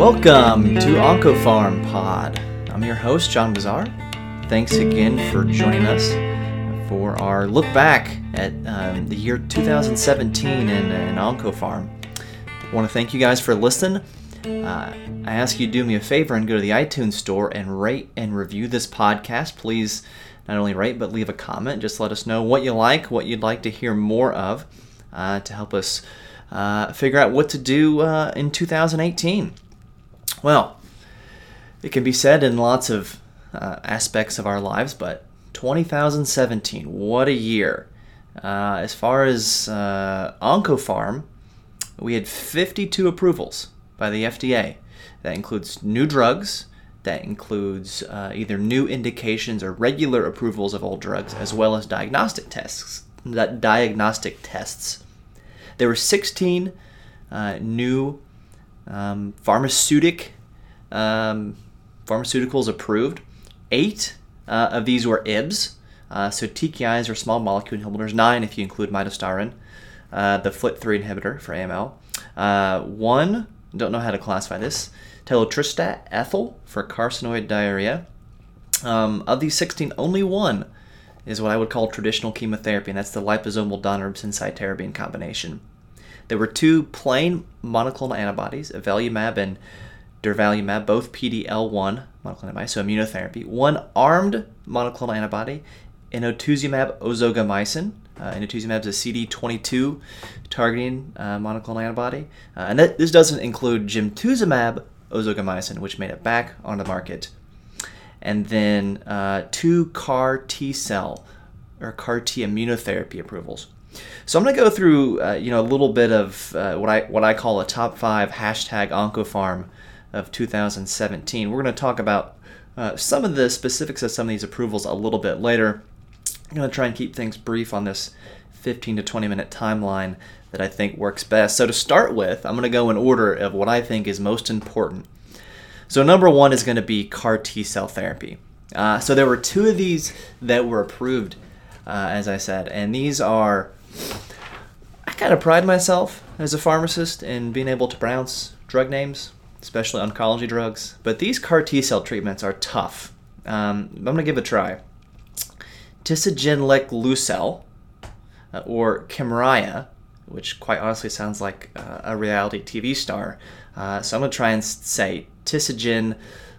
Welcome to OncoPharm Pod. I'm your host, John Bossaer. Thanks again for joining us for our look back at um, the year 2017 in, in OncoPharm. I want to thank you guys for listening. Uh, I ask you to do me a favor and go to the iTunes store and rate and review this podcast. Please not only rate, but leave a comment. Just let us know what you like, what you'd like to hear more of uh, to help us uh, figure out what to do uh, in 2018. Well, it can be said in lots of uh, aspects of our lives, but 2017, what a year. Uh, as far as uh, OncoPharm, we had 52 approvals by the FDA. That includes new drugs, that includes uh, either new indications or regular approvals of old drugs, as well as diagnostic tests. Diagnostic tests. There were 16 uh, new um, pharmaceutic um, pharmaceuticals approved. Eight uh, of these were IBs, uh, so TKIs are small molecule inhibitors. Nine if you include midostaurin, uh, the FLT3 inhibitor for AML. Uh, one, don't know how to classify this, telotristat ethyl for carcinoid diarrhea. Um, of these 16, only one is what I would call traditional chemotherapy, and that's the liposomal daunorubicin cytarabine combination. There were two plain monoclonal antibodies, avelumab and durvalumab, both PD-L1 monoclonal antibodies, so immunotherapy. One armed monoclonal antibody, inotuzumab ozogamicin. Uh, inotuzumab is a CD22 targeting uh, monoclonal antibody, uh, and this doesn't include gemtuzumab ozogamicin, which made it back on the market. And then uh, two CAR T cell or CAR T immunotherapy approvals. So I'm going to go through, uh, you know, a little bit of uh, what I what I call a top five hashtag OncoPharm of 2017. We're going to talk about uh, some of the specifics of some of these approvals a little bit later. I'm going to try and keep things brief on this 15 to 20 minute timeline that I think works best. So to start with, I'm going to go in order of what I think is most important. So number one is going to be CAR T cell therapy. Uh, so there were two of these that were approved, uh, as I said, and these are I kind of pride myself as a pharmacist in being able to pronounce drug names, especially oncology drugs. But these CAR T cell treatments are tough. Um, I'm going to give it a try. Tisagenlecleucel, uh, or Kymriah, which quite honestly sounds like uh, a reality TV star. Uh, so I'm going to try and say Tisagen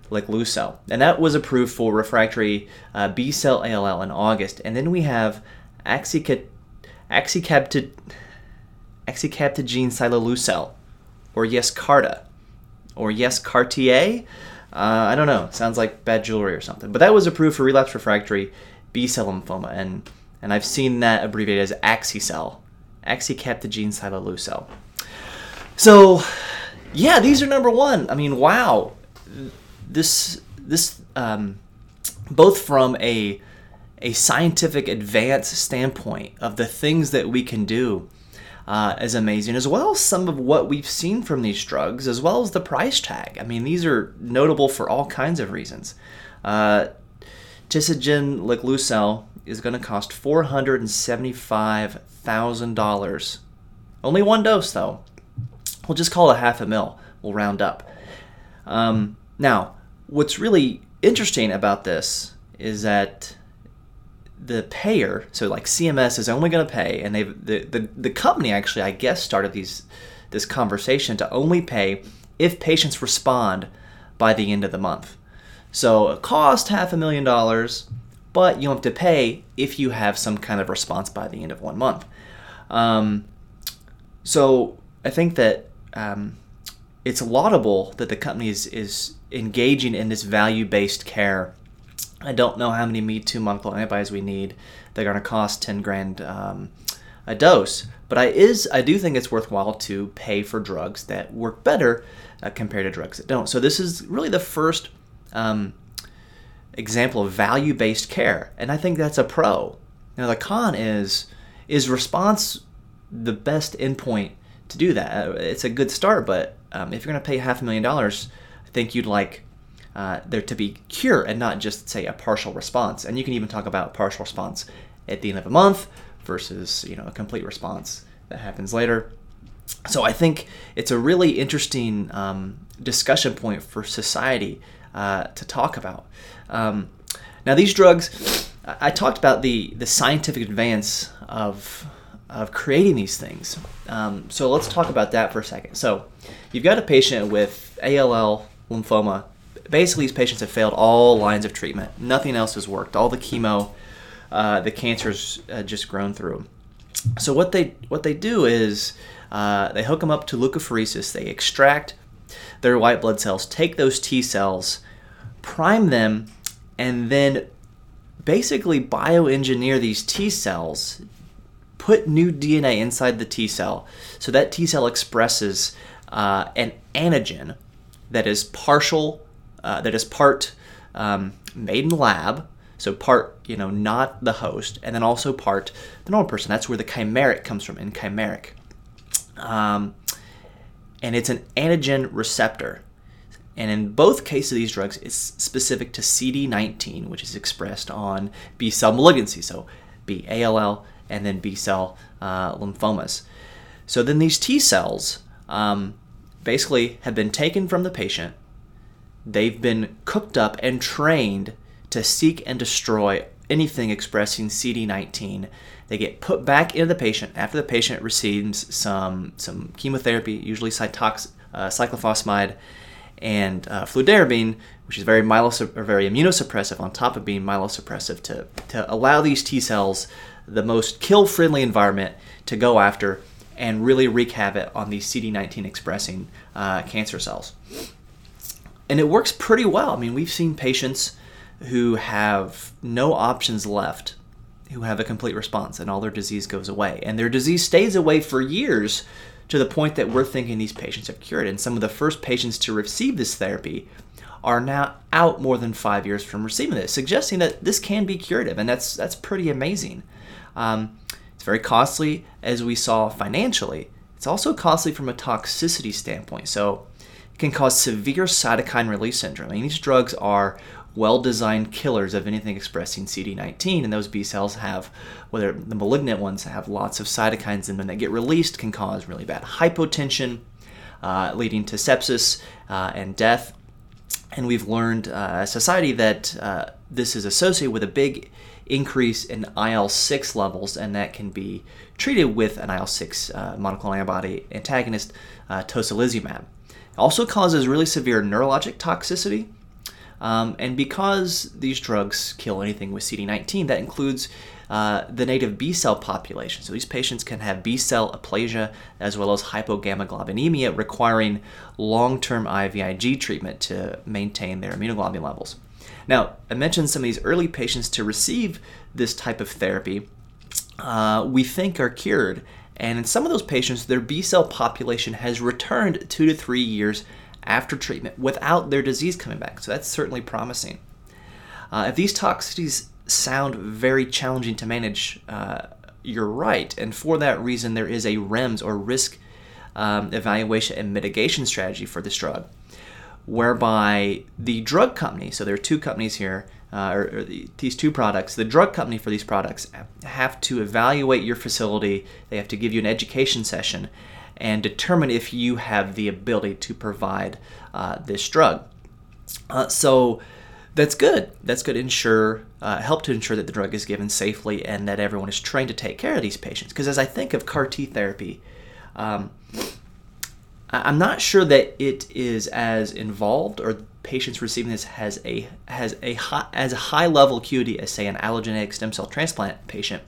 Leclucel. And that was approved for refractory uh, B cell ALL in August. And then we have Axicat Axicabtagene ciloleucel, or Yescarta, or Yes Cartier. Uh, I don't know. Sounds like bad jewelry or something. But that was approved for relapse refractory B cell lymphoma, and and I've seen that abbreviated as Axicel, Axicabtagene ciloleucel. So, yeah, these are number one. I mean, wow, this this um, both from a a scientific advance standpoint of the things that we can do uh, is amazing, as well as some of what we've seen from these drugs, as well as the price tag. I mean, these are notable for all kinds of reasons. Uh, Tisagen Leclucel is going to cost $475,000. Only one dose, though. We'll just call it a half a mil. We'll round up. Um, now, what's really interesting about this is that the payer, so like CMS is only going to pay, and they the, the the company actually I guess started these this conversation to only pay if patients respond by the end of the month. So it cost half a million dollars, but you have to pay if you have some kind of response by the end of one month. Um, so I think that um, it's laudable that the company is, is engaging in this value based care I don't know how many Me Too monoclonal antibodies we need. They're going to cost 10 grand um, a dose. But I is I do think it's worthwhile to pay for drugs that work better uh, compared to drugs that don't. So this is really the first um, example of value-based care, and I think that's a pro. Now the con is is response the best endpoint to do that. Uh, it's a good start, but um, if you're going to pay half a million dollars, I think you'd like uh, there to be cure and not just say a partial response. And you can even talk about partial response at the end of a month versus you know a complete response that happens later. so I think it's a really interesting um, discussion point for society uh, to talk about. Um, now, these drugs, I talked about the the scientific advance of of creating these things. Um, so let's talk about that for a second. So you've got a patient with ALL lymphoma. Basically, these patients have failed all lines of treatment. Nothing else has worked. All the chemo, uh, the cancer's uh, just grown through. So what they what they do is uh, they hook them up to leukapheresis. They extract their white blood cells, take those T cells, prime them, and then basically bioengineer these T cells, put new DNA inside the T cell, so that T cell expresses uh, an antigen that is partial, uh, that is part um, made in the lab, so part you know not the host, and then also part the normal person. That's where the chimeric comes from in chimeric, um, and it's an antigen receptor. And in both cases of these drugs, it's specific to CD19, which is expressed on B cell malignancy, so B ALL and then B cell uh, lymphomas. So then these T cells um, basically have been taken from the patient, they've been cooked up and trained to seek and destroy anything expressing CD19. They get put back into the patient after the patient receives some some chemotherapy, usually cytox, uh, cyclophosphamide and uh, fludarabine, which is very myelos- or very immunosuppressive on top of being myelosuppressive to, to allow these T cells the most kill-friendly environment to go after and really wreak havoc on these CD19 expressing uh, cancer cells. And it works pretty well. I mean, we've seen patients who have no options left who have a complete response and all their disease goes away. And their disease stays away for years to the point that we're thinking these patients have cured. And some of the first patients to receive this therapy are now out more than five years from receiving this, suggesting that this can be curative, and that's that's pretty amazing. Um, it's very costly, as we saw financially. It's also costly from a toxicity standpoint. So can cause severe cytokine release syndrome. Mean, these drugs are well designed killers of anything expressing CD19, and those B cells have, whether the malignant ones have lots of cytokines in them that get released, can cause really bad hypotension, uh, leading to sepsis uh, and death. And we've learned uh, as society that uh, this is associated with a big increase in IL 6 levels, and that can be treated with an IL 6 uh, monoclonal antibody antagonist, uh, tocilizumab. Also causes really severe neurologic toxicity um, and because these drugs kill anything with CD19, that includes uh, the native B cell population. So these patients can have B cell aplasia as well as hypogammaglobulinemia, requiring long term IVIG treatment to maintain their immunoglobulin levels. Now, I mentioned some of these early patients to receive this type of therapy, uh, we think are cured. And in some of those patients, their B cell population has returned two to three years after treatment without their disease coming back. So that's certainly promising. Uh, if these toxicities sound very challenging to manage, uh, you're right. And for that reason, there is a REMS or risk um, evaluation and mitigation strategy for this drug, whereby the drug company, so there are two companies here, uh, or, or the, these two products, the drug company for these products have to evaluate your facility, they have to give you an education session, and determine if you have the ability to provide uh, this drug. Uh, so that's good. That's good. To ensure uh, help to ensure that the drug is given safely and that everyone is trained to take care of these patients. Because as I think of CAR T therapy, um, I'm not sure that it is as involved or patients receiving this has a has a high, as high level acuity as say an allogeneic stem cell transplant patient,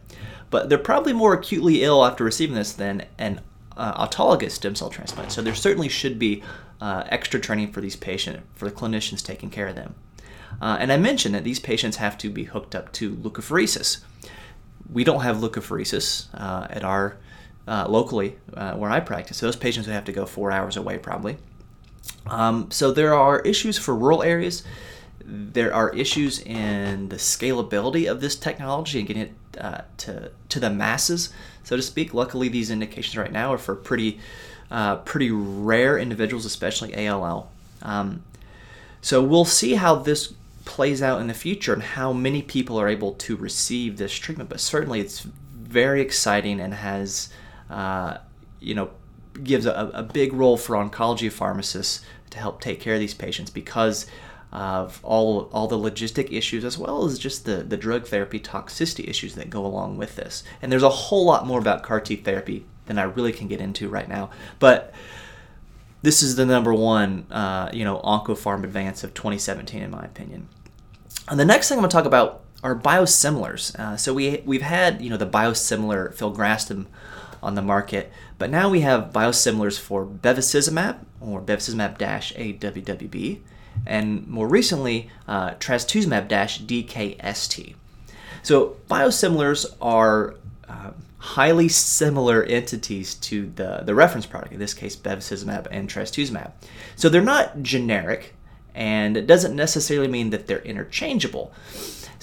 but they're probably more acutely ill after receiving this than an uh, autologous stem cell transplant. So there certainly should be uh, extra training for these patients, for the clinicians taking care of them. Uh, and I mentioned that these patients have to be hooked up to leukapheresis. We don't have leukapheresis uh, at our uh, locally uh, where I practice. Those patients would have to go four hours away probably. Um, so there are issues for rural areas. There are issues in the scalability of this technology and getting it uh, to to the masses, so to speak. Luckily, these indications right now are for pretty uh, pretty rare individuals, especially ALL. Um, so we'll see how this plays out in the future and how many people are able to receive this treatment. But certainly, it's very exciting and has uh, you know gives a, a big role for oncology pharmacists to help take care of these patients because of all all the logistic issues as well as just the, the drug therapy toxicity issues that go along with this. And there's a whole lot more about CAR T therapy than I really can get into right now. But this is the number one, uh, you know, OncoPharm advance of 2017, in my opinion. And the next thing I'm going to talk about are biosimilars. Uh, so we we've had you know the biosimilar filgrastim on the market, but now we have biosimilars for bevacizumab or bevacizumab-AWWB, and more recently uh, trastuzumab-DKST. So biosimilars are uh, highly similar entities to the, the reference product, in this case bevacizumab and trastuzumab. So they're not generic, and it doesn't necessarily mean that they're interchangeable.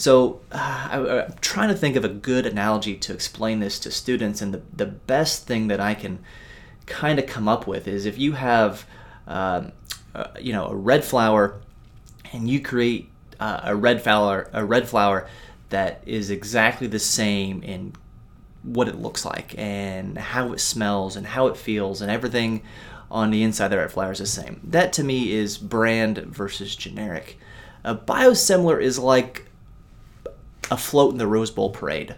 So uh, I, am trying to think of a good analogy to explain this to students, and the, the best thing that I can kind of come up with is if you have, uh, uh, you know, a red flower, and you create uh, a red flower, a red flower that is exactly the same in what it looks like and how it smells and how it feels and everything on the inside of the red flower is the same. That to me is brand versus generic. A biosimilar is like float in the Rose Bowl parade.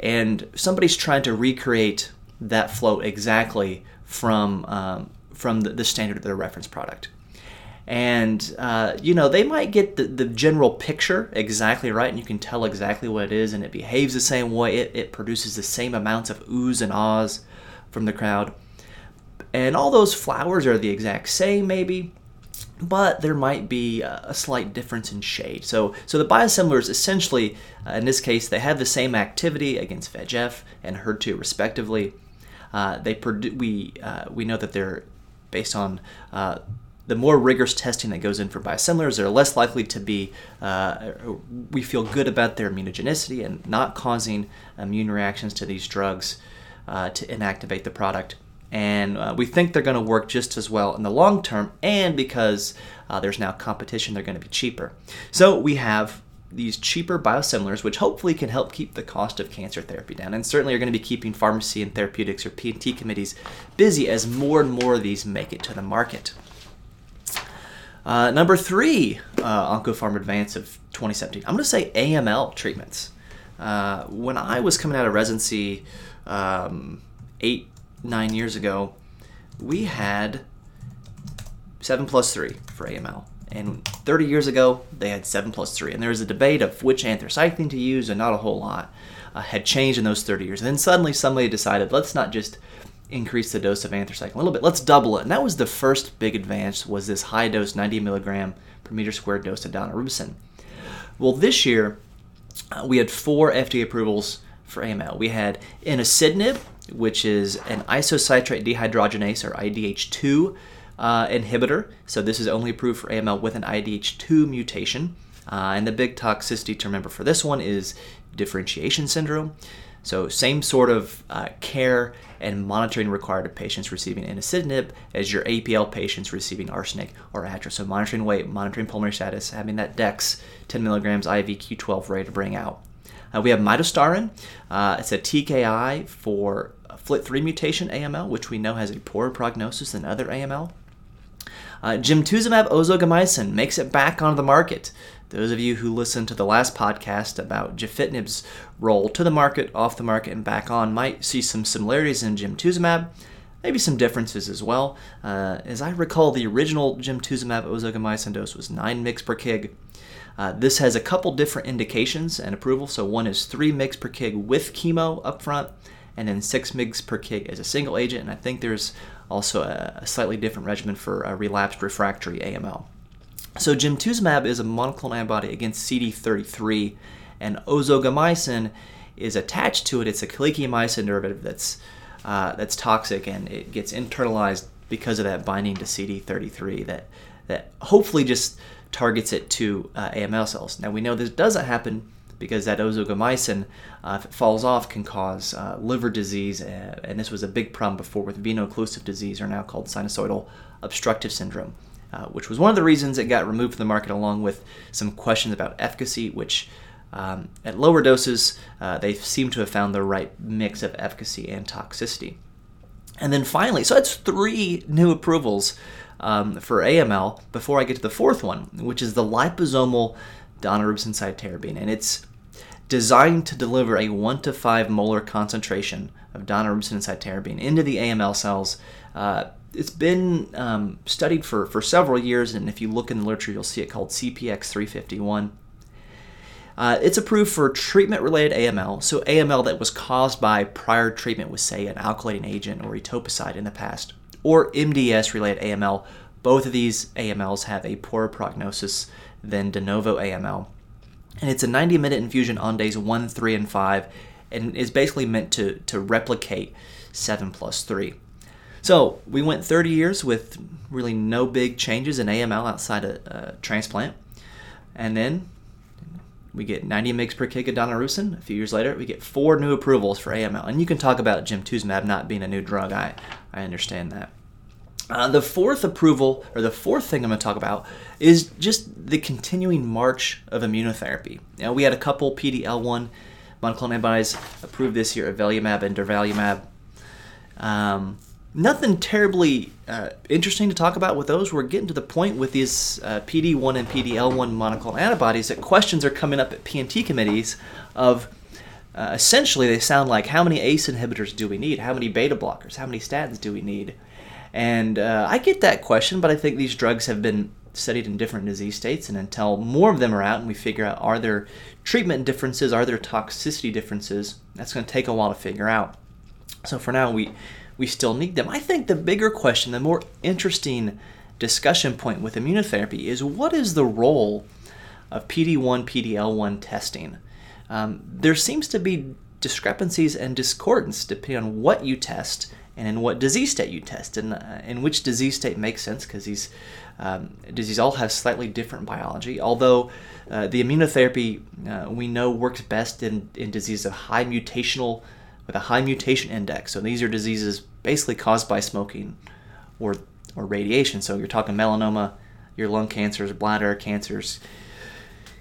And somebody's trying to recreate that float exactly from um, from the, the, standard of their reference product. And uh, you know they might get the, the general picture exactly right, and you can tell exactly what it is, and it behaves the same way. It, it produces the same amounts of oohs and ahs from the crowd, and all those flowers are the exact same, maybe but there might be a slight difference in shade. So, so the biosimilars essentially, uh, in this case, they have the same activity against VEGF and HER2 respectively. Uh, they produ- we uh, we know that they're based on uh, the more rigorous testing that goes in for biosimilars. They're less likely to be. Uh, we feel good about their immunogenicity and not causing immune reactions to these drugs uh, to inactivate the product and uh, we think they're going to work just as well in the long term and because uh, there's now competition they're going to be cheaper. So we have these cheaper biosimilars which hopefully can help keep the cost of cancer therapy down and certainly are going to be keeping pharmacy and therapeutics or p&t committees busy as more and more of these make it to the market. Uh, number three uh, OncoPharm Advance of 2017 i'm going to say aml treatments. Uh, when i was coming out of residency um, eight nine years ago, we had 7 plus 3 for AML. And 30 years ago, they had 7 plus 3. And there was a debate of which anthracycline to use, and not a whole lot uh, had changed in those 30 years. And then suddenly somebody decided, let's not just increase the dose of anthracycline a little bit, let's double it. And that was the first big advance, was this high dose 90 milligram per meter squared dose of daunorubicin. Well, this year, uh, we had four FDA approvals for AML. We had enasidenib, which is an isocitrate dehydrogenase or IDH2 uh, inhibitor. So this is only approved for AML with an IDH2 mutation. Uh, and the big toxicity to remember for this one is differentiation syndrome. So same sort of uh, care and monitoring required of patients receiving enasidenib as your APL patients receiving arsenic or atra. So monitoring weight, monitoring pulmonary status, having that DEX 10 milligrams IV Q12 ready to bring out. Uh, we have midostaurin. Uh, it's a TKI for FLT3 mutation AML, which we know has a poorer prognosis than other AML. Uh, Gemtuzumab ozogamicin makes it back onto the market. Those of you who listened to the last podcast about gefitinib's role to the market, off the market, and back on might see some similarities in gemtuzumab, maybe some differences as well. Uh, as I recall, the original gemtuzumab ozogamicin dose was 9 mg per kg. Uh, this has a couple different indications and approval. So one is 3 mg per kg with chemo up front, and then 6 mg per kg as a single agent. And I think there's also a, a slightly different regimen for relapsed refractory AML. So gemtuzumab is a monoclonal antibody against CD33, and ozogamicin is attached to it. It's a calicheamicin derivative that's uh, that's toxic, and it gets internalized because of that binding to CD33. That that hopefully just targets it to uh, AML cells. Now we know this doesn't happen because that ozogamicin, uh, if it falls off, can cause uh, liver disease, uh, and this was a big problem before with veno-occlusive disease, or now called sinusoidal obstructive syndrome, uh, which was one of the reasons it got removed from the market, along with some questions about efficacy, which um, at lower doses, uh, they seem to have found the right mix of efficacy and toxicity. And then finally, so that's three new approvals um, for AML before I get to the fourth one, which is the liposomal daunorubicin cytarabine. And it's designed to deliver a 1 to 5 molar concentration of daunorubicin and cytarabine into the AML cells. Uh, it's been um, studied for, for several years, and if you look in the literature, you'll see it called CPX 351. Uh, it's approved for treatment related AML, so AML that was caused by prior treatment with, say, an alkylating agent or etoposide in the past, or MDS related AML. Both of these AMLs have a poorer prognosis than de novo AML. And it's a 90 minute infusion on days 1, 3, and 5, and is basically meant to, to replicate 7 plus 3. So we went 30 years with really no big changes in AML outside a, a uh, transplant. And then we get 90 mg per kg of daunorubicin. A few years later, we get four new approvals for AML. And you can talk about gemtuzumab not being a new drug. I, I understand that. Uh, the fourth approval, or the fourth thing I'm going to talk about, is just the continuing march of immunotherapy. Now, we had a couple PD-L1 monoclonal antibodies approved this year, avelumab and durvalumab. Um, nothing terribly uh, interesting to talk about with those. We're getting to the point with these uh, PD1 and PD-L1 monoclonal antibodies that questions are coming up at P&T committees of uh, essentially they sound like how many ACE inhibitors do we need? How many beta blockers? How many statins do we need? And uh, I get that question, but I think these drugs have been studied in different disease states, and until more of them are out and we figure out are there treatment differences, are there toxicity differences, that's going to take a while to figure out. So for now, we we still need them. I think the bigger question, the more interesting discussion point with immunotherapy is what is the role of PD1, PD-L1 testing? Um, there seems to be discrepancies and discordance depending on what you test and in what disease state you test, and uh, in which disease state makes sense because these um, diseases all have slightly different biology. Although uh, the immunotherapy uh, we know works best in, in diseases of high mutational with a high mutation index. So these are diseases basically caused by smoking or or radiation. So you're talking melanoma, your lung cancers, bladder cancers,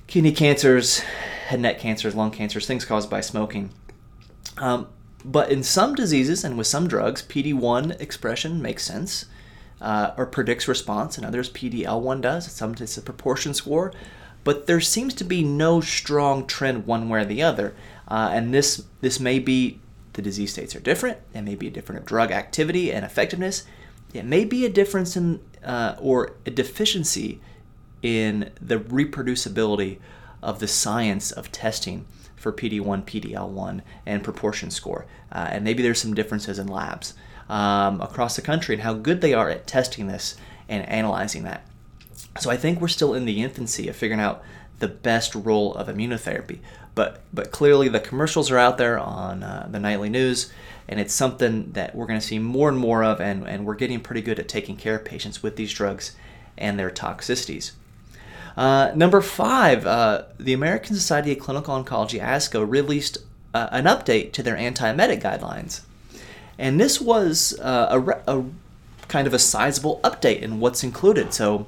kidney cancers, head neck cancers, lung cancers, things caused by smoking. Um, but in some diseases and with some drugs, PD1 expression makes sense uh, or predicts response, and others PD-L1 does. Some it's a proportion score, but there seems to be no strong trend one way or the other. Uh, and this this may be the disease states are different. It may be a different drug activity and effectiveness. It may be a difference in uh, or a deficiency in the reproducibility of the science of testing for PD1, PD-L1, and proportion score. Uh, and maybe there's some differences in labs um, across the country and how good they are at testing this and analyzing that. So I think we're still in the infancy of figuring out the best role of immunotherapy. But but clearly the commercials are out there on uh, the nightly news, and it's something that we're going to see more and more of, and, and we're getting pretty good at taking care of patients with these drugs and their toxicities. Uh, number five, uh, the American Society of Clinical Oncology, ASCO, released uh, an update to their antiemetic guidelines. And this was uh, a, a, kind of a sizable update in what's included. So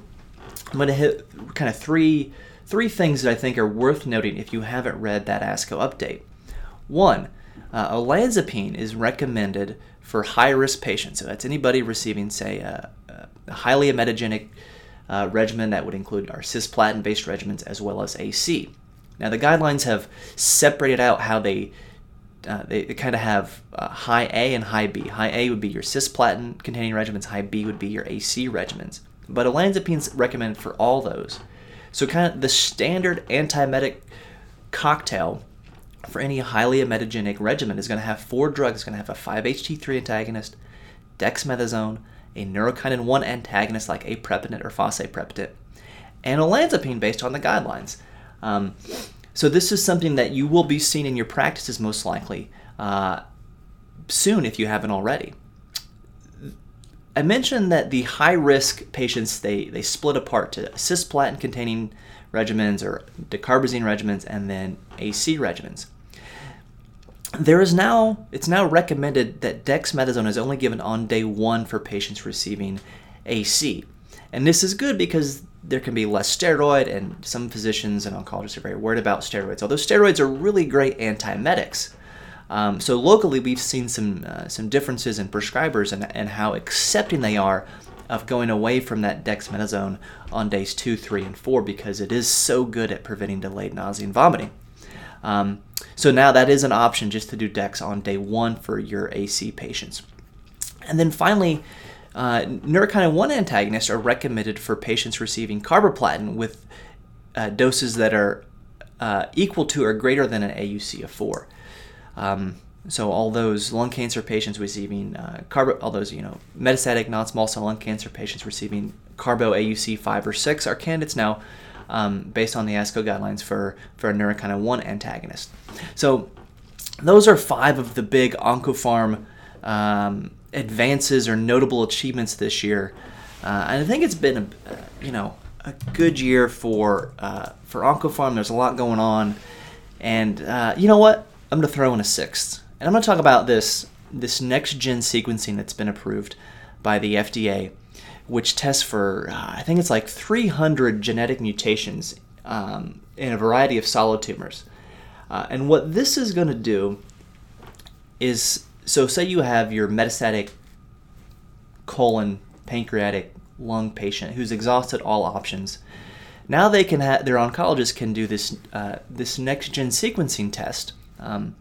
I'm going to hit kind of three, three things that I think are worth noting if you haven't read that ASCO update. One, uh, olanzapine is recommended for high risk patients. So that's anybody receiving, say, a, a highly emetogenic uh, regimen that would include our cisplatin based regimens as well as AC. Now, the guidelines have separated out how they uh, they, they kind of have uh, high A and high B. High A would be your cisplatin containing regimens, high B would be your AC regimens. But olanzapine's recommended for all those. So, kind of the standard antiemetic cocktail for any highly emetogenic regimen is going to have four drugs. It's going to have a 5-HT3 antagonist, dexamethasone, a neurokinin 1 antagonist like aprepitant or fosaprepitant, and olanzapine based on the guidelines. Um, so this is something that you will be seeing in your practices most likely uh, soon if you haven't already. I mentioned that the high risk patients they, they split apart to cisplatin containing regimens or dacarbazine regimens and then AC regimens there is now it's now recommended that dexamethasone is only given on day one for patients receiving AC, and this is good because there can be less steroid, and some physicians and oncologists are very worried about steroids. Although steroids are really great antiemetics, Um, so locally, we've seen some uh, some differences in prescribers and, and how accepting they are of going away from that dexamethasone on days two, three, and four because it is so good at preventing delayed nausea and vomiting. Um, so now that is an option just to do dex on day one for your AC patients. And then finally, uh, neurokinin 1 antagonists are recommended for patients receiving carboplatin with uh, doses that are uh, equal to or greater than an AUC of 4. Um, so all those lung cancer patients receiving uh, carbo, all those you know metastatic non-small cell lung cancer patients receiving carbo AUC five or six are candidates now, um, based on the ASCO guidelines for for a neurokinin one antagonist. So those are five of the big OncoPharm um, advances or notable achievements this year, uh, and I think it's been a you know a good year for uh, for OncoPharm. There's a lot going on, and uh, you know what? I'm going to throw in a sixth, and I'm going to talk about this this next gen sequencing that's been approved by the FDA, which tests for uh, I think it's like 300 genetic mutations um, in a variety of solid tumors. Uh, and what this is going to do is so say you have your metastatic colon, pancreatic, lung patient who's exhausted all options. Now they can have their oncologist can do this uh, this next gen sequencing test, um,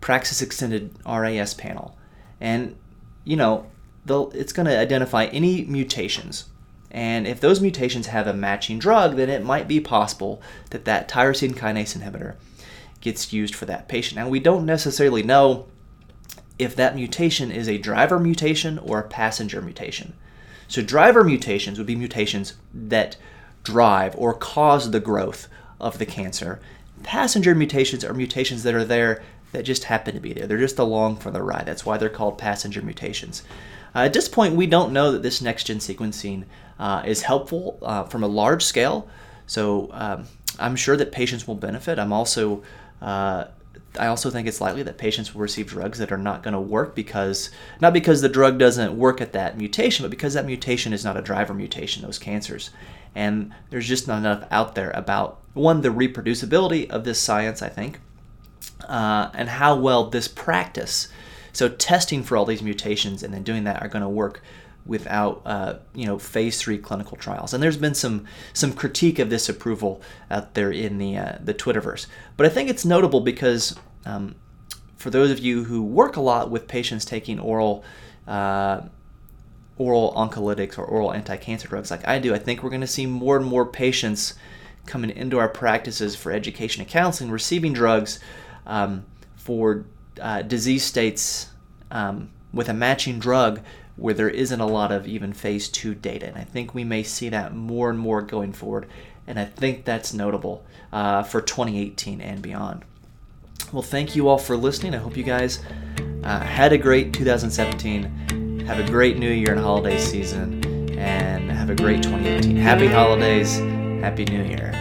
Praxis Extended RAS panel, and you know it's going to identify any mutations. And if those mutations have a matching drug, then it might be possible that that tyrosine kinase inhibitor gets used for that patient. Now we don't necessarily know if that mutation is a driver mutation or a passenger mutation. So, driver mutations would be mutations that drive or cause the growth of the cancer. Passenger mutations are mutations that are there that just happen to be there. They're just along for the ride. That's why they're called passenger mutations. Uh, at this point, we don't know that this next gen sequencing uh, is helpful uh, from a large scale. So um, I'm sure that patients will benefit. I'm also uh, I also think it's likely that patients will receive drugs that are not going to work because not because the drug doesn't work at that mutation, but because that mutation is not a driver mutation, those cancers. And there's just not enough out there about one, the reproducibility of this science, I think, uh, and how well this practice, so testing for all these mutations and then doing that, are going to work without uh, you know phase three clinical trials. And there's been some some critique of this approval out there in the uh, the Twitterverse. But I think it's notable because um, for those of you who work a lot with patients taking oral uh, oral oncolytics or oral anti-cancer drugs like I do, I think we're going to see more and more patients coming into our practices for education and counseling receiving drugs um, for uh, disease states um, with a matching drug where there isn't a lot of even phase two data. And I think we may see that more and more going forward. And I think that's notable uh, for 2018 and beyond. Well, thank you all for listening. I hope you guys uh, had a great 2017. Have a great New Year and holiday season. And have a great 2018. Happy holidays. Happy New Year.